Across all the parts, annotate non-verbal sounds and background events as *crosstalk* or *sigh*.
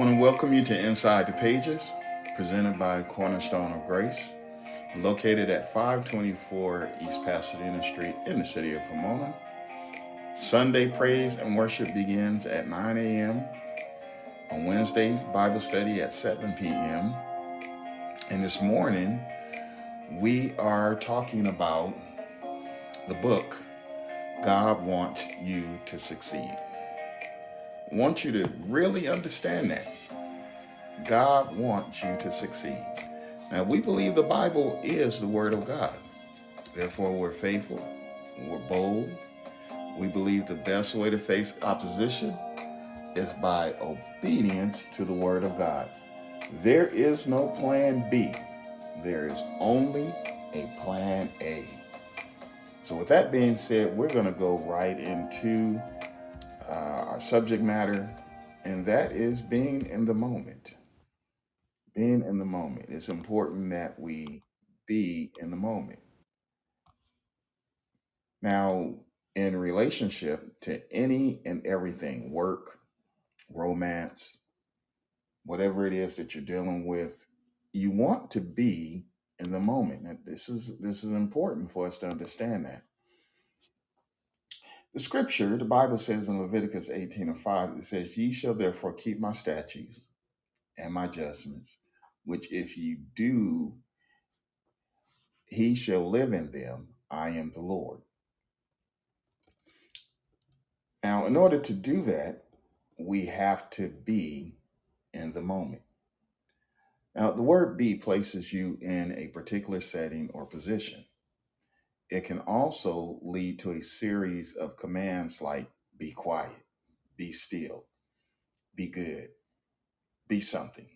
Want to welcome you to Inside the Pages, presented by Cornerstone of Grace, located at 524 East Pasadena Street in the city of Pomona. Sunday praise and worship begins at 9 a.m. On Wednesdays, Bible study at 7 p.m. And this morning, we are talking about the book, God Wants You to Succeed. Want you to really understand that. God wants you to succeed. Now, we believe the Bible is the Word of God. Therefore, we're faithful, we're bold. We believe the best way to face opposition is by obedience to the Word of God. There is no plan B, there is only a plan A. So, with that being said, we're going to go right into our subject matter, and that is being in the moment. Being in the moment. It's important that we be in the moment. Now, in relationship to any and everything, work, romance, whatever it is that you're dealing with, you want to be in the moment. And this is this is important for us to understand that. The scripture, the Bible says in Leviticus 18 and 5, it says, Ye shall therefore keep my statutes and my judgments, which if ye do, he shall live in them. I am the Lord. Now, in order to do that, we have to be in the moment. Now, the word be places you in a particular setting or position. It can also lead to a series of commands like be quiet, be still, be good, be something.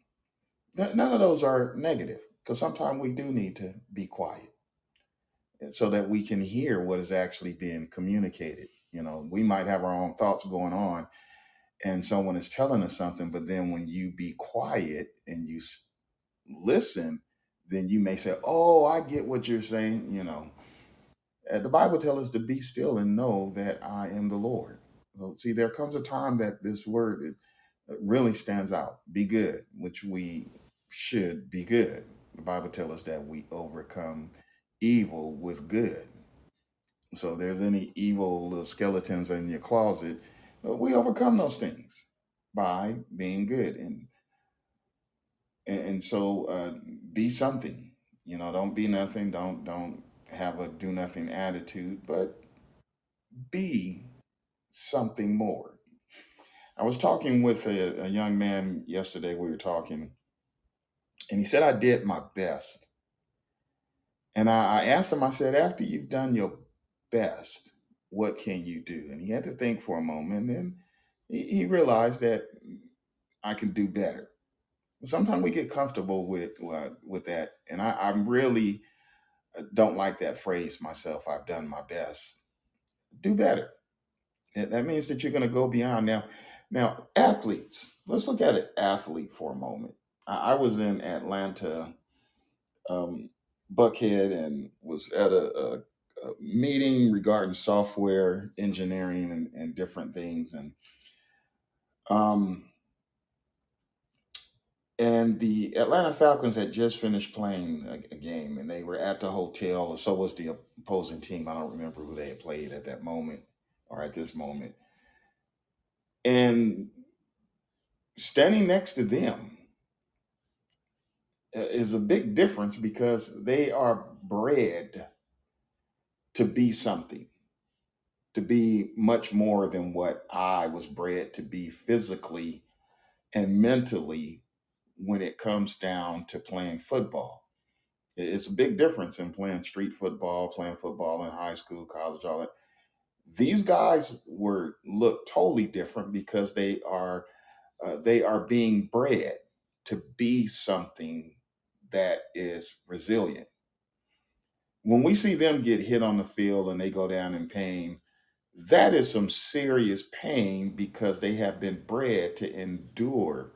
None of those are negative because sometimes we do need to be quiet eh, so that we can hear what is actually being communicated. You know, we might have our own thoughts going on and someone is telling us something, but then when you be quiet and you listen, then you may say, Oh, I get what you're saying. You know, Uh, the Bible tells us to be still and know that I am the Lord. So, see, there comes a time that this word it, it really stands out. Be good, which we should be good. The Bible tells us that we overcome evil with good. So, if there's any evil little skeletons in your closet, uh, we overcome those things by being good. And and, and so, uh, be something. You know, don't be nothing. Don't don't have a do nothing attitude, but be something more. I was talking with a, a young man yesterday. We were talking, and he said, I did my best. And I, I asked him, I said, after you've done your best, what can you do? And he had to think for a moment. And he, he realized that I can do better. Sometimes we get comfortable with uh, with that. And I, I really don't like that phrase myself. I've done my best. Do better That means that you're going to go beyond. Now, now athletes. Let's look at an athlete for a moment. I, I was in Atlanta, um, Buckhead, and was at a, a, a meeting regarding software engineering and, and different things, and um, and the Atlanta Falcons had just finished playing a, a game, and they were at the hotel, so was the opposing team. I don't remember who they had played at that moment or at this moment, and standing next to them uh, is a big difference because they are bred to be something, to be much more than what I was bred to be physically and mentally when it comes down to playing football. It's a big difference in playing street football, playing football in high school, college, all that. These guys were look totally different because they are uh, they are being bred to be something that is resilient when we see them get hit on the field and they go down in pain, that is some serious pain because they have been bred to endure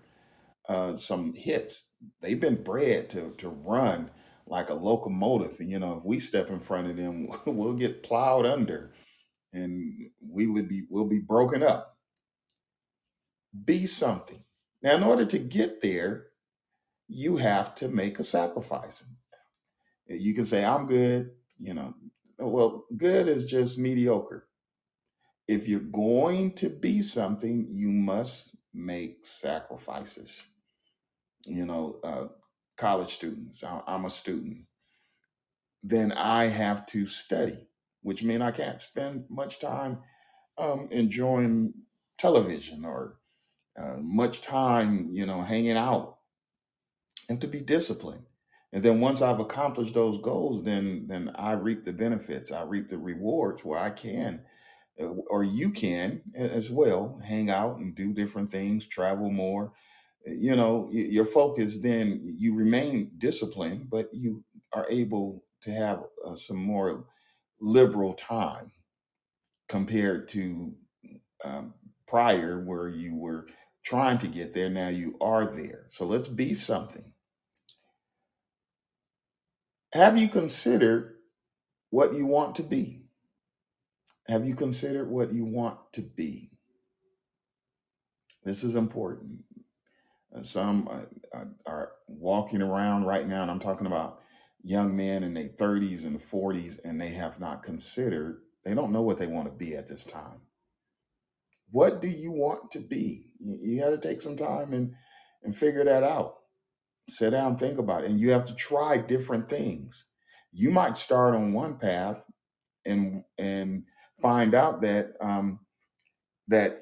uh, some hits. They've been bred to to run like a locomotive. And you know, if we step in front of them, *laughs* we'll get plowed under, and we would be we'll be broken up. Be something. Now, in order to get there, you have to make a sacrifice. You can say, I'm good, you know. Well, good is just mediocre. If you're going to be something, you must make sacrifices. You know, uh, college students, I- I'm a student, then I have to study, which means I can't spend much time um, enjoying television or uh, much time, you know, hanging out and to be disciplined. And then once I've accomplished those goals, then then I reap the benefits. I reap the rewards where I can, uh, or you can as well, hang out and do different things, travel more. You know, your focus then you remain disciplined, but you are able to have uh, some more liberal time compared to um, prior where you were trying to get there. Now you are there. So let's be something. Have you considered what you want to be? Have you considered what you want to be? This is important. Some are walking around right now, and I'm talking about young men in their 30s and 40s, and they have not considered, they don't know what they want to be at this time. What do you want to be? You, you got to take some time and, and figure that out. Sit down, think about it, and you have to try different things. You might start on one path and and find out that um, that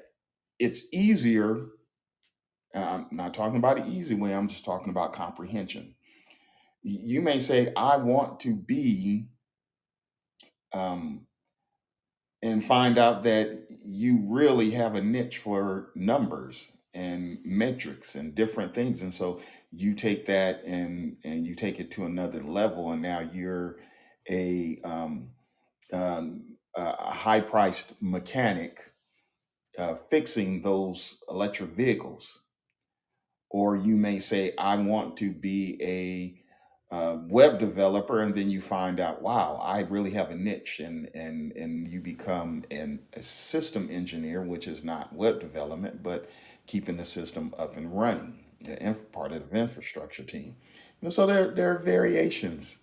it's easier. Uh, I'm not talking about the easy way. I'm just talking about comprehension. You may say, "I want to be," um, and find out that you really have a niche for numbers and metrics and different things, and so you take that and and you take it to another level, and now you're a um, um, a high priced mechanic uh, fixing those electric vehicles. Or you may say, I want to be a uh, web developer, and then you find out, wow, I really have a niche, and and and you become an, a system engineer, which is not web development, but keeping the system up and running, the inf- part of the infrastructure team. And so there there are variations,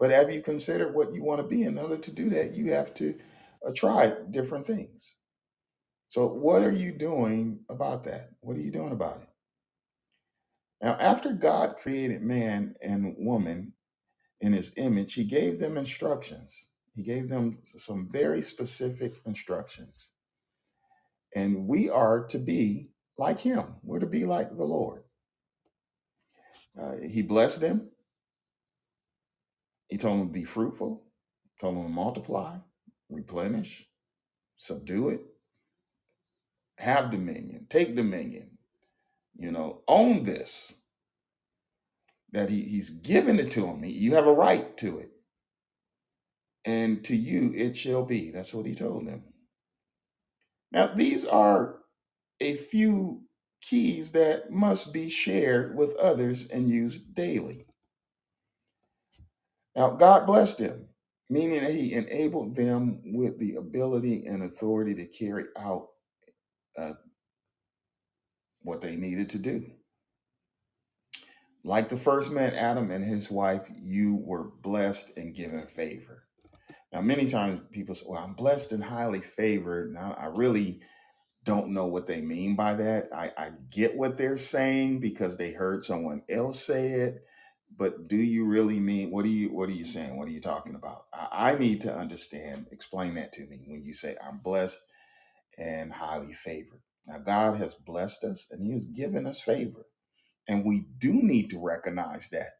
but have you considered what you want to be? In order to do that, you have to uh, try different things. So, what are you doing about that? What are you doing about it? Now, after God created man and woman in his image, he gave them instructions. He gave them some very specific instructions. And we are to be like him, we're to be like the Lord. Uh, he blessed them, he told them to be fruitful, told them to multiply, replenish, subdue it, have dominion, take dominion, you know, own this. That he, he's given it to him. You have a right to it. and to you it shall be. That's what he told them. Now, these are a few keys that must be shared with others and used daily. Now, God blessed them, meaning that he enabled them with the ability and authority to carry out uh, what they needed to do. Like the first man, Adam and his wife, you were blessed and given favor. Now, many times people say, Well, I'm blessed and highly favored. Now, I really don't know what they mean by that. I, I get what they're saying because they heard someone else say it, but do you really mean what are you what are you saying? What are you talking about? I, I need to understand. Explain that to me when you say I'm blessed and highly favored. Now God has blessed us and He has given us favor. And we do need to recognize that.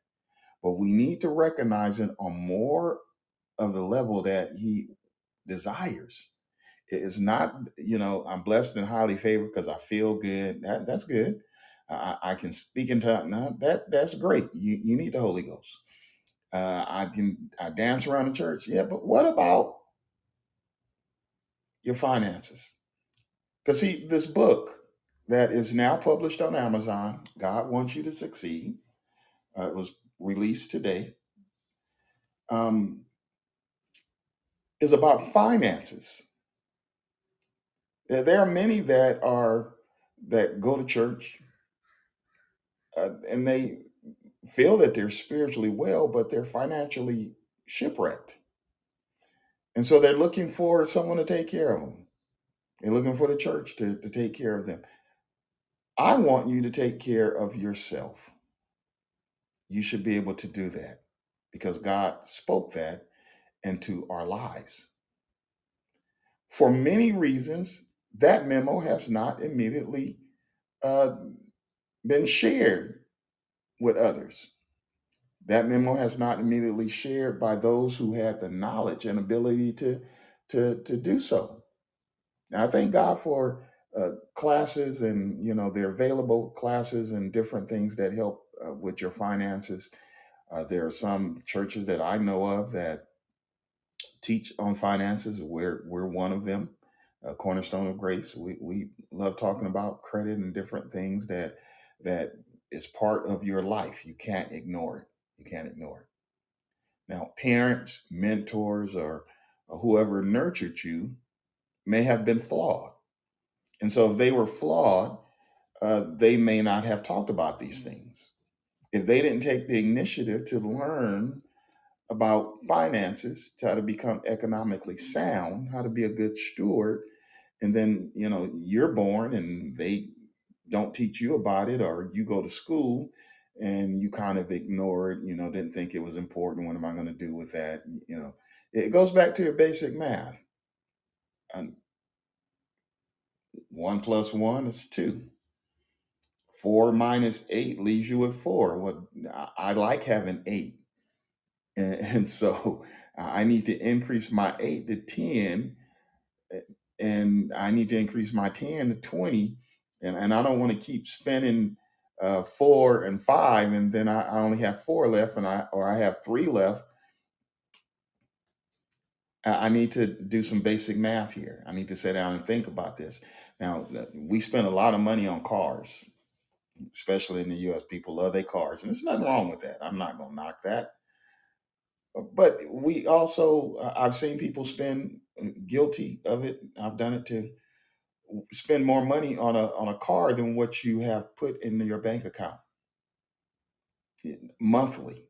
But we need to recognize it on more of the level that He desires it's not, you know, I'm blessed and highly favored because I feel good. That that's good. I, I can speak in tongues. No, that that's great. You you need the Holy Ghost. Uh, I can I dance around the church. Yeah, but what about your finances? Because see, this book that is now published on Amazon, God wants you to succeed. Uh, it was released today. Um, is about finances. There are many that are that go to church uh, and they feel that they're spiritually well, but they're financially shipwrecked. And so they're looking for someone to take care of them. They're looking for the church to, to take care of them. I want you to take care of yourself. You should be able to do that because God spoke that into our lives. For many reasons, that memo has not immediately uh, been shared with others. That memo has not immediately shared by those who had the knowledge and ability to to to do so. Now, I thank God for uh, classes and you know they're available classes and different things that help uh, with your finances. Uh, there are some churches that I know of that teach on finances. We're we're one of them. Uh, Cornerstone of Grace. We we love talking about credit and different things that that is part of your life. You can't ignore it. You can't ignore it. Now, parents, mentors, or, or whoever nurtured you may have been flawed, and so if they were flawed, uh, they may not have talked about these things. If they didn't take the initiative to learn about finances, how to become economically sound, how to be a good steward, and then you know you're born and they don't teach you about it, or you go to school and you kind of ignore it, you know, didn't think it was important. What am I going to do with that? You know, it goes back to your basic math. And one plus one is two. Four minus eight leaves you with four. Well, I I like having eight. And, *laughs* and so I need to increase my eight to 10, eh, and I need to increase my 10 to 20. And, and I don't want to keep spending uh, four and five, and then I, I only have four left, and I or I have three left. I need to do some basic math here. I need to sit down and think about this. Now, uh, we spend a lot of money on cars, especially in the U.S. People love their cars, and there's nothing wrong with that. I'm not going to knock that. But we also, uh, I've seen people spend uh, guilty of it. I've done it too. Spend more money on a on a car than what you have put in your bank account monthly.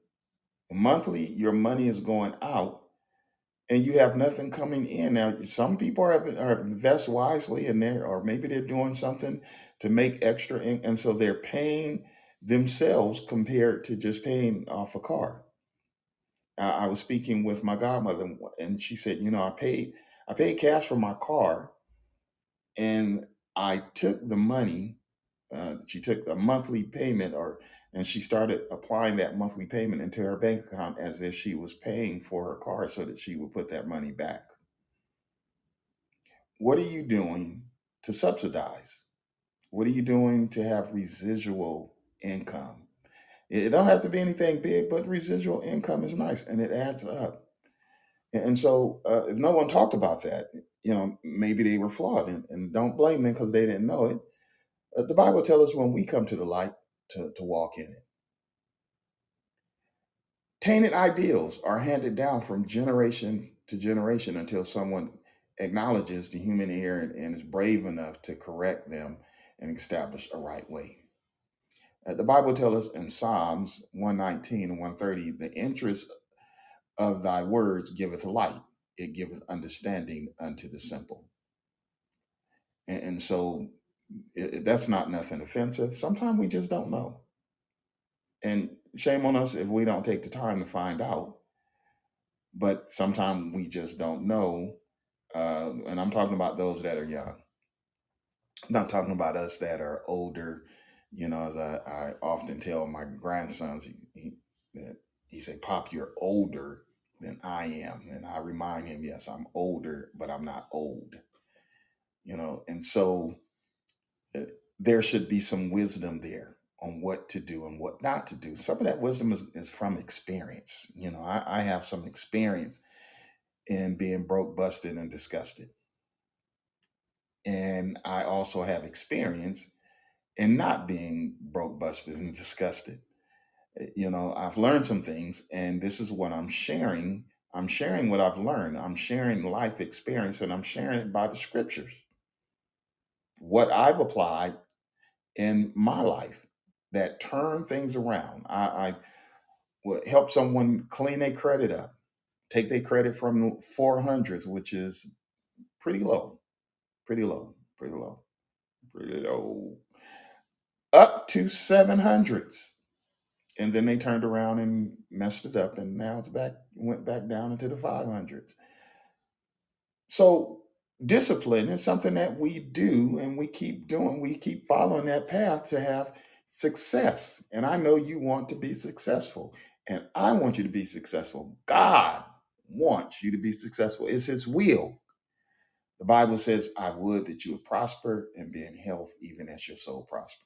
Monthly, your money is going out and you have nothing coming in. Now, some people are, are invest wisely in there, or maybe they're doing something to make extra, in, and so they're paying themselves compared to just paying off a car. I, I was speaking with my godmother, and she said, "You know, I paid I paid cash for my car, and I took the money. Uh, she took the monthly payment, or and she started applying that monthly payment into her bank account as if she was paying for her car, so that she would put that money back. What are you doing to subsidize? What are you doing to have residual income? It don't have to be anything big, but residual income is nice and it adds up. And so, uh, if no one talked about that, you know, maybe they were flawed, and, and don't blame them because they didn't know it. Uh, the Bible tells us when we come to the light to, to walk in it. Tainted ideals are handed down from generation to generation until someone acknowledges the human error and, and is brave enough to correct them and establish a right way. Uh, the Bible tells us in Psalms 119 and 130, the interest of thy words giveth light, it giveth understanding unto the simple. And, and so that's not nothing offensive. Sometimes we just don't know. And shame on us if we don't take the time to find out. But sometimes we just don't know. Uh, and I'm talking about those that are young. I'm not talking about us that are older. You know, as I, I often tell my grandsons, he, he, that he say, "Pop, you're older than I am," and I remind him, "Yes, I'm older, but I'm not old." You know, and so there should be some wisdom there on what to do and what not to do. Some of that wisdom is, is from experience. You know, I, I have some experience in being broke, busted, and disgusted. And I also have experience in not being broke, busted, and disgusted. Uh, You know, I've learned some things, and this is what I'm sharing. I'm sharing what I've learned. I'm sharing life experience, and I'm sharing it by the scriptures, what I've applied in my life that turn things around. I, I would help someone clean their credit up, take their credit from 400s, which is pretty low, pretty low, pretty low, pretty low, up to 700s. And then they turned around and messed it up, and now it's back, went back down into the 500s. So discipline is something that we do and we keep doing. We keep following that path to have success. And I know you want to be successful. And I want you to be successful. God wants you to be successful. It's his will. The Bible says, I would that you would prosper and be in health, even as your soul prosper.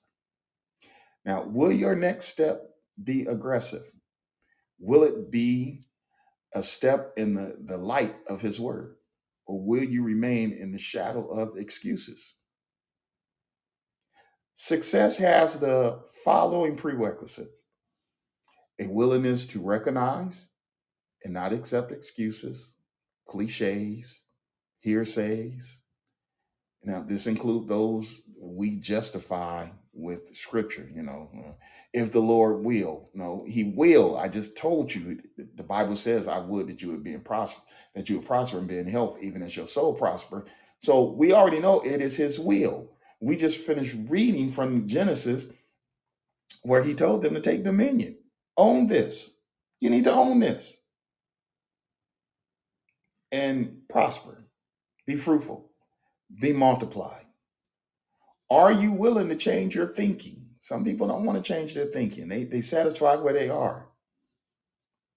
Now, will your next step be aggressive? Will it be a step in the, the light of his word? Or will you remain in the shadow of excuses? Success has the following prerequisites a willingness to recognize and not accept excuses, cliches, hearsays. Now, this includes those we justify with scripture, you know, uh, if the Lord will. No, he will. I just told you, the Bible says, I would that you would be in prosper, that you would prosper and be in health, even as your soul prosper. So we already know it is his will. We just finished reading from Genesis where he told them to take dominion. Own this. You need to own this and prosper. Be fruitful. Be multiplied. Are you willing to change your thinking? Some people don't want to change their thinking. They they satisfied where they are.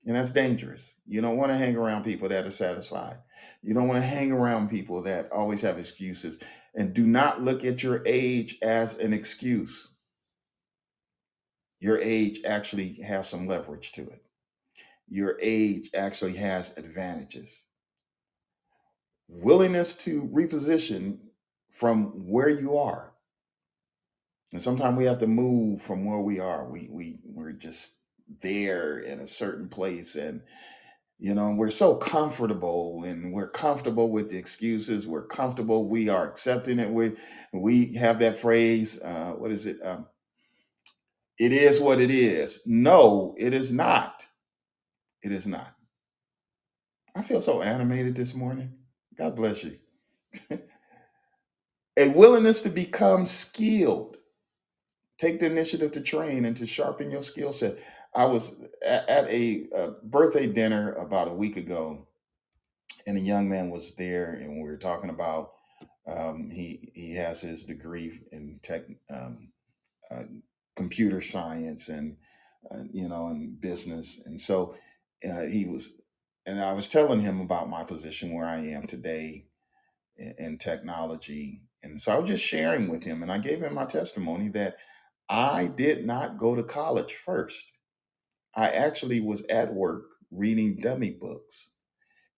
And that's dangerous. You don't want to hang around people that are satisfied. You don't want to hang around people that always have excuses. And do not look at your age as an excuse. Your age actually has some leverage to it. Your age actually has advantages. Willingness to reposition from where you are. And sometimes we have to move from where we are. We we we're just there in a certain place and you know we're so comfortable and we're comfortable with the excuses. We're comfortable. We are accepting it. We we have that phrase uh what is it? Um it is what it is. No it is not. It is not. I feel so animated this morning. God bless you. *laughs* A willingness to become skilled take the initiative to train and to sharpen your skill set. I was at a, birthday dinner about a week ago, and a young man was there, and we were talking about um, he he has his degree in tech, um, uh, computer science, and uh, you know, and business, and so uh, he was, and I was telling him about my position where I am today in technology, and so I was just sharing with him, and I gave him my testimony that I did not go to college first. I actually was at work reading dummy books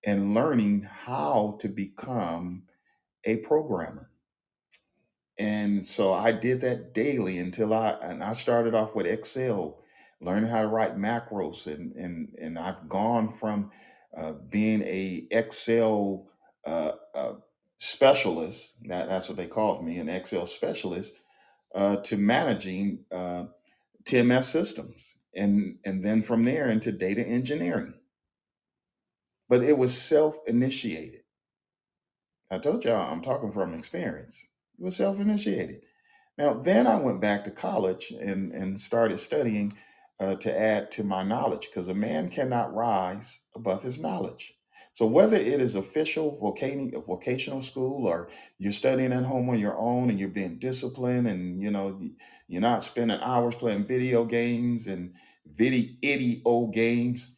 and learning how to become a programmer. And so I did that daily until I and I started off with Excel, learning how to write macros, and and and I've gone from uh, being a Excel uh, uh, specialist. That that's what they called me, an Excel specialist, uh, to managing uh, TMS systems, and and then from there into data engineering. But it was self initiated. I told y'all I'm talking from experience. It was self initiated. Now then I went back to college and and started studying uh, to add to my knowledge because a man cannot rise above his knowledge. So whether it is official vocational school or you're studying at home on your own and you're being disciplined and you know you're not spending hours playing video games and video idio games,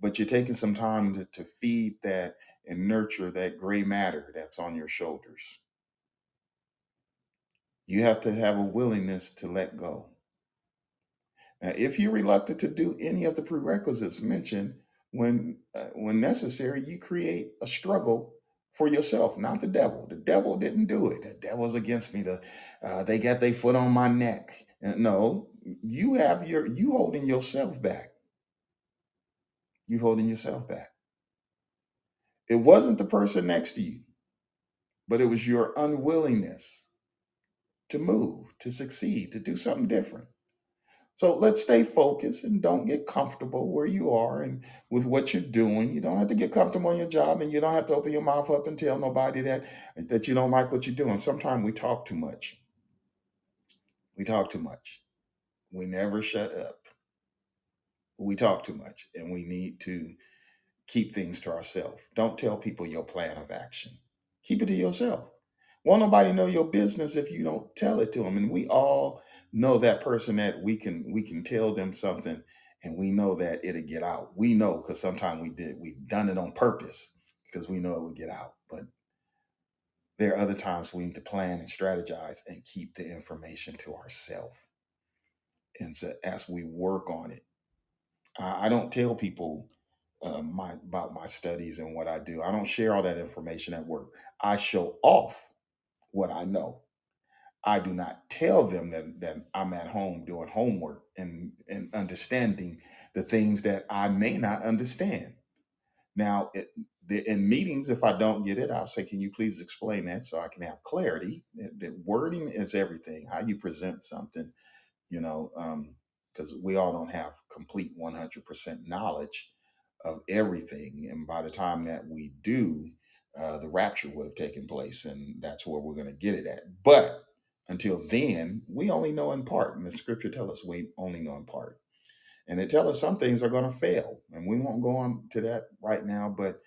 but you're taking some time to, to feed that and nurture that gray matter that's on your shoulders. You have to have a willingness to let go. Now, if you're reluctant to do any of the prerequisites mentioned, when uh, when necessary, you create a struggle for yourself, not the devil. The devil didn't do it. The devil's against me. The uh, they got their foot on my neck. Uh, No, you have your you holding yourself back. You holding yourself back. It wasn't the person next to you, but it was your unwillingness to move, to succeed, to do something different. So let's stay focused and don't get comfortable where you are and with what you're doing. You don't have to get comfortable in your job and you don't have to open your mouth up and tell nobody that that you don't like what you're doing. Sometimes we talk too much. We talk too much. We never shut up. We talk too much and we need to keep things to ourselves. Don't tell people your plan of action. Keep it to yourself. Won't nobody know your business if you don't tell it to them. And we all know that person that we can we can tell them something and we know that it'll get out. We know because sometimes we did we've done it on purpose because we know it would get out. But there are other times we need to plan and strategize and keep the information to ourselves. And so as we work on it, I I don't tell people uh, my about my studies and what I do. I don't share all that information at work. I show off what I know. I do not tell them that, that I'm at home doing homework and, and understanding the things that I may not understand. Now, it, the, in meetings, if I don't get it, I'll say, Can you please explain that so I can have clarity? Wording is everything, how you present something, you know, because we all don't have complete 100% knowledge of everything. And by the time that we do, uh, the rapture would have taken place, and that's where we're going to get it at. But until then, we only know in part, and the scripture tells us we only know in part. And it tells us some things are going to fail, and we won't go on to that right now. But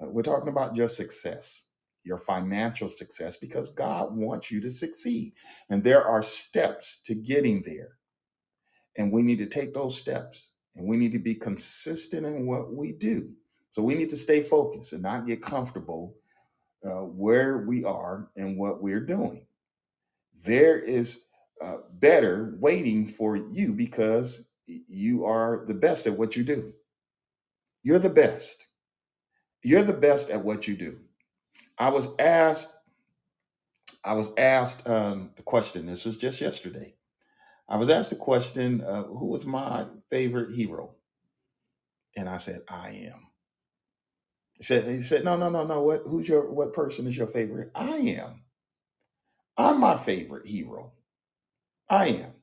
uh, we're talking about your success, your financial success, because God wants you to succeed, and there are steps to getting there, and we need to take those steps, and we need to be consistent in what we do. So we need to stay focused and not get comfortable uh, where we are and what we're doing. There is uh, better waiting for you because you are the best at what you do. You're the best. You're the best at what you do. I was asked. I was asked um, the question. This was just yesterday. I was asked the question, uh, "Who was my favorite hero?" And I said, "I am." He said, "He said, no, no, no, no. What? Who's your? What person is your favorite? I am. I'm my favorite hero. I am.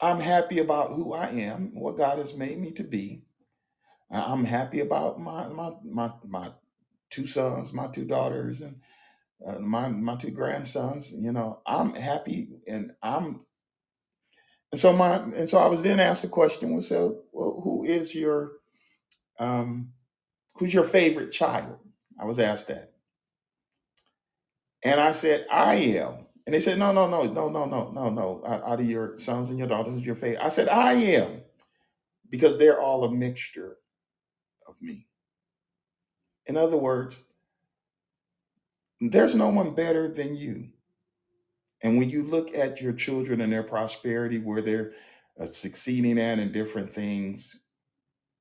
I'm happy about who I am, what God has made me to be. I'm happy about my my my my two sons, my two daughters, and uh, my my two grandsons. You know, I'm happy, and I'm and so my and so I was then asked the question. Was so well, who is your um who's your favorite child? I was asked that, and I said I am. And they said, no, no, no, no, no, no, no, no. Out of your sons and your daughters, your favorite? I said, I am, because they're all a mixture of me. In other words, there's no one better than you. And when you look at your children and their prosperity, where they're uh, succeeding at in different things,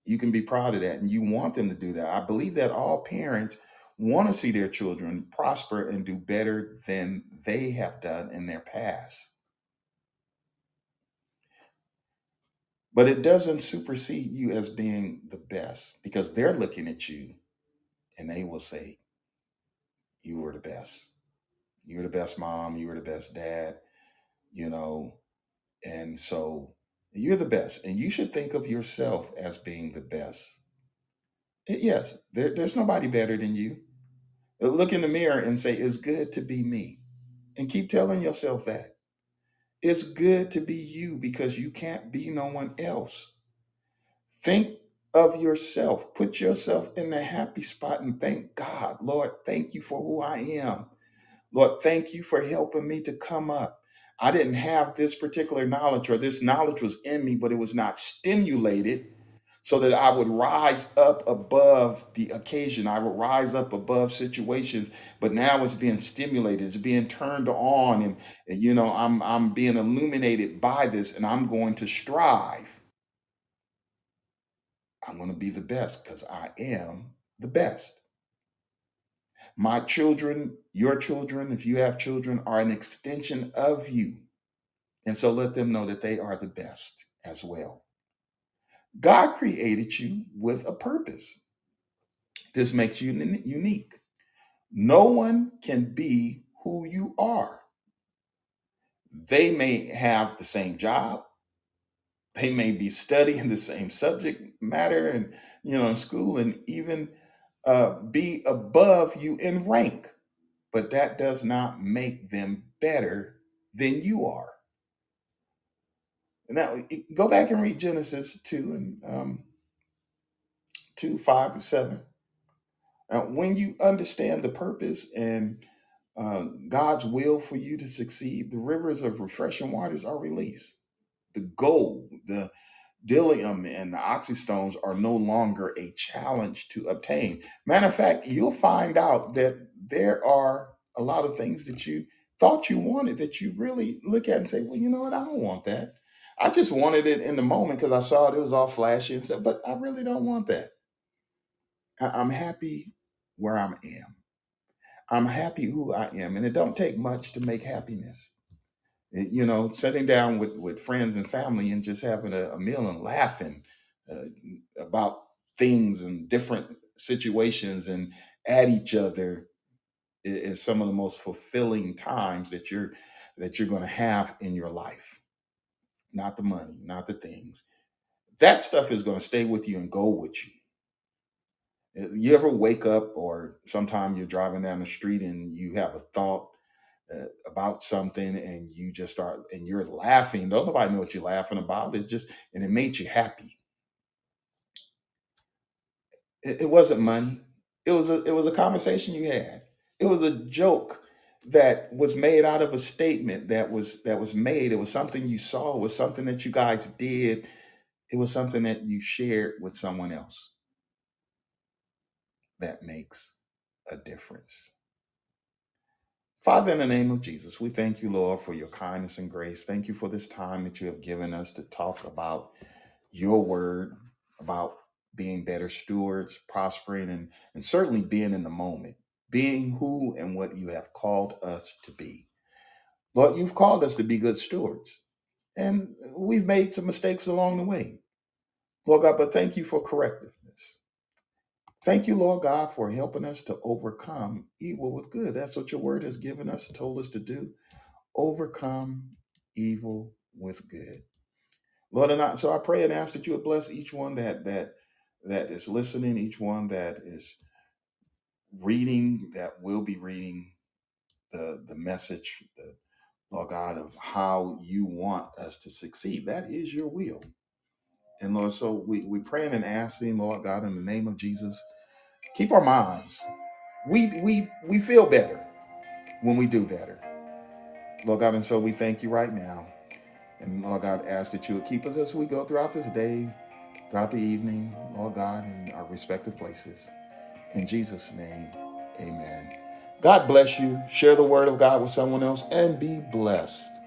you can be proud of that and you want them to do that. I believe that all parents want to see their children prosper and do better than they have done in their past. But it doesn't supersede you as being the best because they're looking at you and they will say, You were the best. You were the best mom. You were the best dad, you know. And so you're the best. And you should think of yourself as being the best. Yes, there, there's nobody better than you. Look in the mirror and say, It's good to be me. And keep telling yourself that. It's good to be you because you can't be no one else. Think of yourself. Put yourself in the happy spot and thank God. Lord, thank you for who I am. Lord, thank you for helping me to come up. I didn't have this particular knowledge, or this knowledge was in me, but it was not stimulated so that I would rise up above the occasion. I would rise up above situations, but now it's being stimulated, it's being turned on, and, and, you know, I'm I'm being illuminated by this, and I'm going to strive. I'm going to be the best because I am the best. My children, your children, if you have children, are an extension of you. And so let them know that they are the best as well. God created you with a purpose. This makes you uni- unique. No one can be who you are. They may have the same job, They may be studying *laughs* the same subject matter and you know in school and even uh, be above you in rank, but that does not make them better than you are. Now it- go back and read Genesis two and um, two five to seven. Now, when you understand the purpose and uh, God's will for you to succeed, the rivers of refreshing waters are released. The gold, the bdellium and the onyx stones are no longer a challenge to obtain. Matter of fact, you'll find out that there are a lot of things that you thought you wanted that you really look at and say, well, you know what? I don't want that. I just wanted it in the moment because I saw it, it was all flashy and stuff, but I really don't want that. I- I'm happy where I am. I'm happy who I am, and it don't take much to make happiness. It- you know, sitting down with with friends and family and just having a, a meal and laughing uh, about things and different situations and at each other is some of the most fulfilling times that you're that you're going to have in your life. Not the money, not the things. That stuff is going to stay with you and go with you Uh, You ever wake up or sometime you're driving down the street and you have a thought uh, about something and you just start and you're laughing. Don't nobody know what you're laughing about. It just and it made you happy. It, it wasn't money. It was a it was a conversation you had. It was a joke that was made out of a statement that was that was made. It was something you saw. It was something that you guys did. It was something that you shared with someone else. That makes a difference. Father, in the name of Jesus, we thank you, Lord, for your kindness and grace. Thank you for this time that you have given us to talk about your word, about being better stewards, prospering, and, and certainly being in the moment, being who and what you have called us to be. Lord, you've called us to be good stewards, and we've made some mistakes along the way. Lord God, but thank you for correctiveness. Thank you, Lord God, for helping us to overcome evil with good. That's what your word has given us and told us to do. Overcome evil with good. Lord, and I, so I pray and ask that you would bless each one that that that is listening, each one that is reading, that will be reading the the message, the Lord God, of how you want us to succeed. That is your will. And Lord, so we, we praying and asking, Lord God, in the name of Jesus, keep our minds. We we we feel better when we do better. Lord God, and so we thank you right now. And Lord God, ask that you would keep us as we go throughout this day, throughout the evening, Lord God, in our respective places. In Jesus' name, amen. God bless you. Share the word of God with someone else and be blessed.